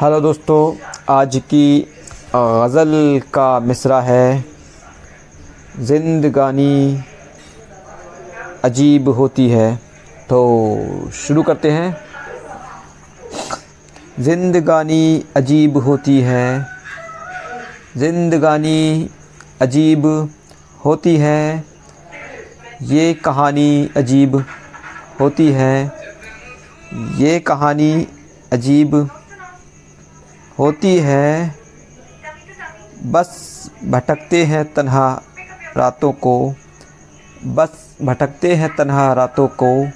Hello दोस्तों, आज की गज़ल का मिसरा है। ज़िंदगानी अजीब होती है। तो शुरू करते हैं। ज़िंदगानी अजीब होती है। ज़िंदगानी अजीब होती है। ये कहानी अजीब होती है। ये कहानी अजीब होती है। बस भटकते हैं तन्हा रातों को। बस भटकते हैं तन्हा रातों को।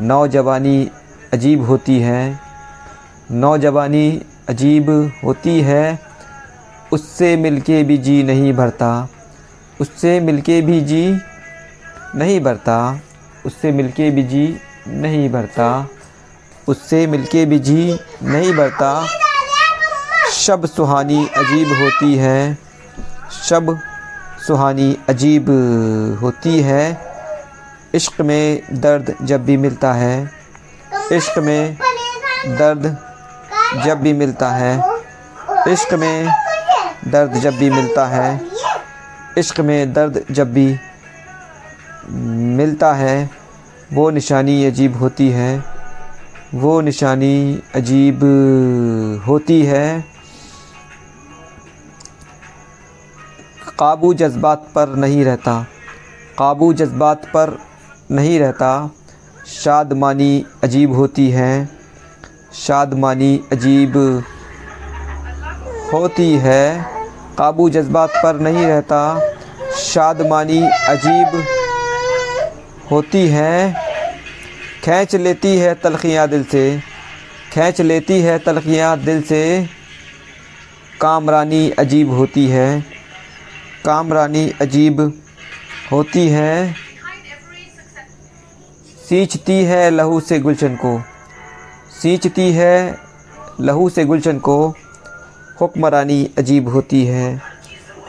नौजवानी अजीब होती है। नौजवानी अजीब होती है। उससे मिलके भी जी नहीं भरता। उससे मिलके भी जी नहीं भरता। उससे मिलके भी जी नहीं भरता। उससे मिलके भी जी नहीं भरता। शब सुहानी अजीब होती है। शब सुहानी अजीब होती है। इश्क में दर्द जब भी मिलता है। इश्क में दर्द जब भी मिलता है। इश्क में दर्द जब भी मिलता है। इश्क में दर्द जब भी मिलता है। वो निशानी अजीब होती है। वो निशानी अजीब होती है। काबू जज्बात पर नहीं रहता। काबू जज्बात पर नहीं रहता। शादमानी अजीब होती है। शादमानी अजीब होती है। काबू जज्बात पर नहीं रहता। शादमानी अजीब होती है। खींच लेती है तलखियाँ दिल से। खींच लेती है तलखियाँ दिल से। कामरानी अजीब होती है। कामरानी अजीब होती है। सींचती है लहू से गुलशन को। सींचती है लहू से गुलशन को। हुक्मरानी अजीब होती है।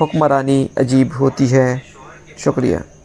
हुक्मरानी अजीब होती है। शुक्रिया।